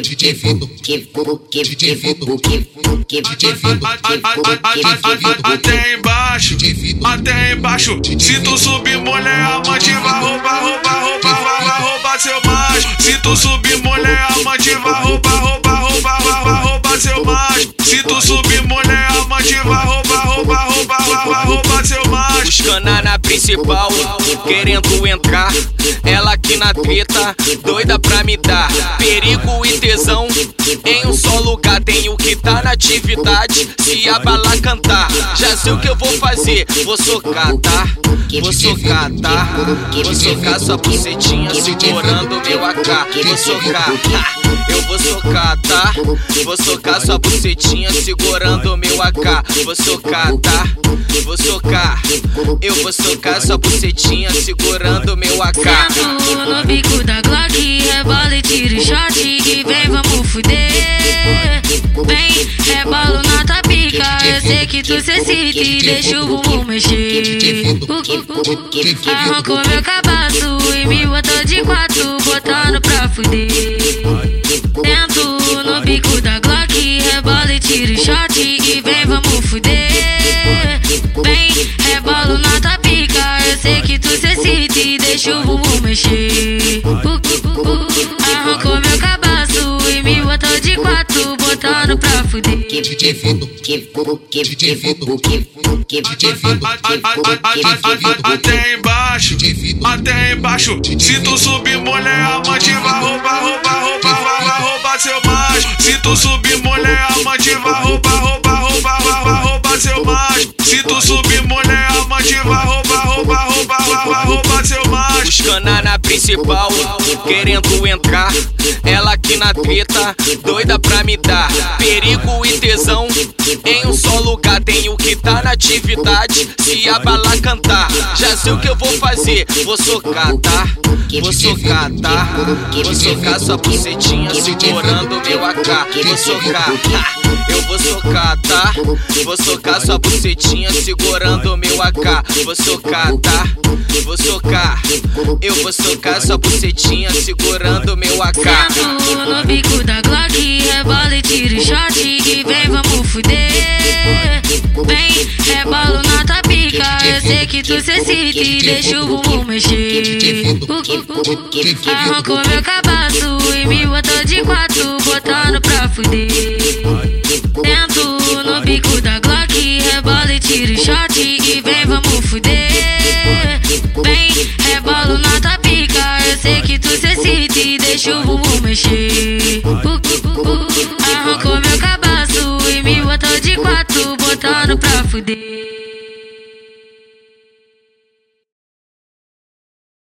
DJ DJ DJ Até embaixo, até embaixo. Se tu subir, mulher amante, vai roubar, roubar, roubar, vai roubar seu macho. Se tu subir, mulher amante, vai roubar, roubar, roubar, Querendo entrar. Ela aqui na treta, doida pra me dar. Perigo e tesão, em um só lugar. Tenho que tá na atividade, se a bala cantar. Sei o que eu vou fazer, vou socar, tá? Vou socar, tá? Vou socar sua bucetinha segurando meu AK. Vou socar, ha! eu vou socar, tá? Vou socar sua bucetinha segurando meu AK. Vou socar, tá? Vou socar, eu vou socar sua bucetinha segurando meu AK. Sento no bico da Glock, rebola e tira o shot sei que tu se excita e deixa o bumbum mexer. Arrancou meu cabaço e me botou de quatro, botando pra fuder. Sento no bico da Glock, rebola e tira o shot e vem, vamos fuder. Vem, rebolo na tua pica, eu sei que tu se excita e deixa o bumbum mexer. Botando pra fuder. DJ Vindo, DJ Vindo, DJ Vindo, Até embaixo, até embaixo. Se tu subir, mulher amante, vai roubar, roubar, roubar, vai roubar seu macho. Se tu subir, mulher amante, vai roubar, roubar, roubar, vai roubar seu macho. Se tu subir, mulher amante, vai roubar, roubar, roubar, vai roubar seu macho. Buscando na principal, querendo entrar. Aqui na treta, doida pra me dar. Perigo e tesão, em um só lugar. Tenho que tá na atividade, se a bala cantar. Já sei o que eu vou fazer, vou socar, tá? Vou socar, tá? Vou socar sua bucetinha segurando meu AK. Vou socar, ha! Eu vou socar, tá? Vou socar sua bucetinha segurando meu AK. Vou socar, tá? Vou socar, eu vou socar sua bucetinha segurando meu AK. Sento no bico da Glock, rebola e tira shot e vem, vamos fuder. Vem, rebolo na tua pica, eu sei que tu se excita e deixa o bumbum mexer. Arrancou meu cabaço e me botou de quatro, botando pra fuder. Fuder. Vem, rebolo na tua pica, eu sei que tu se excita e deixa o bumbum mexer. Arrancou meu cabaço e me botou de quatro, botando pra fuder.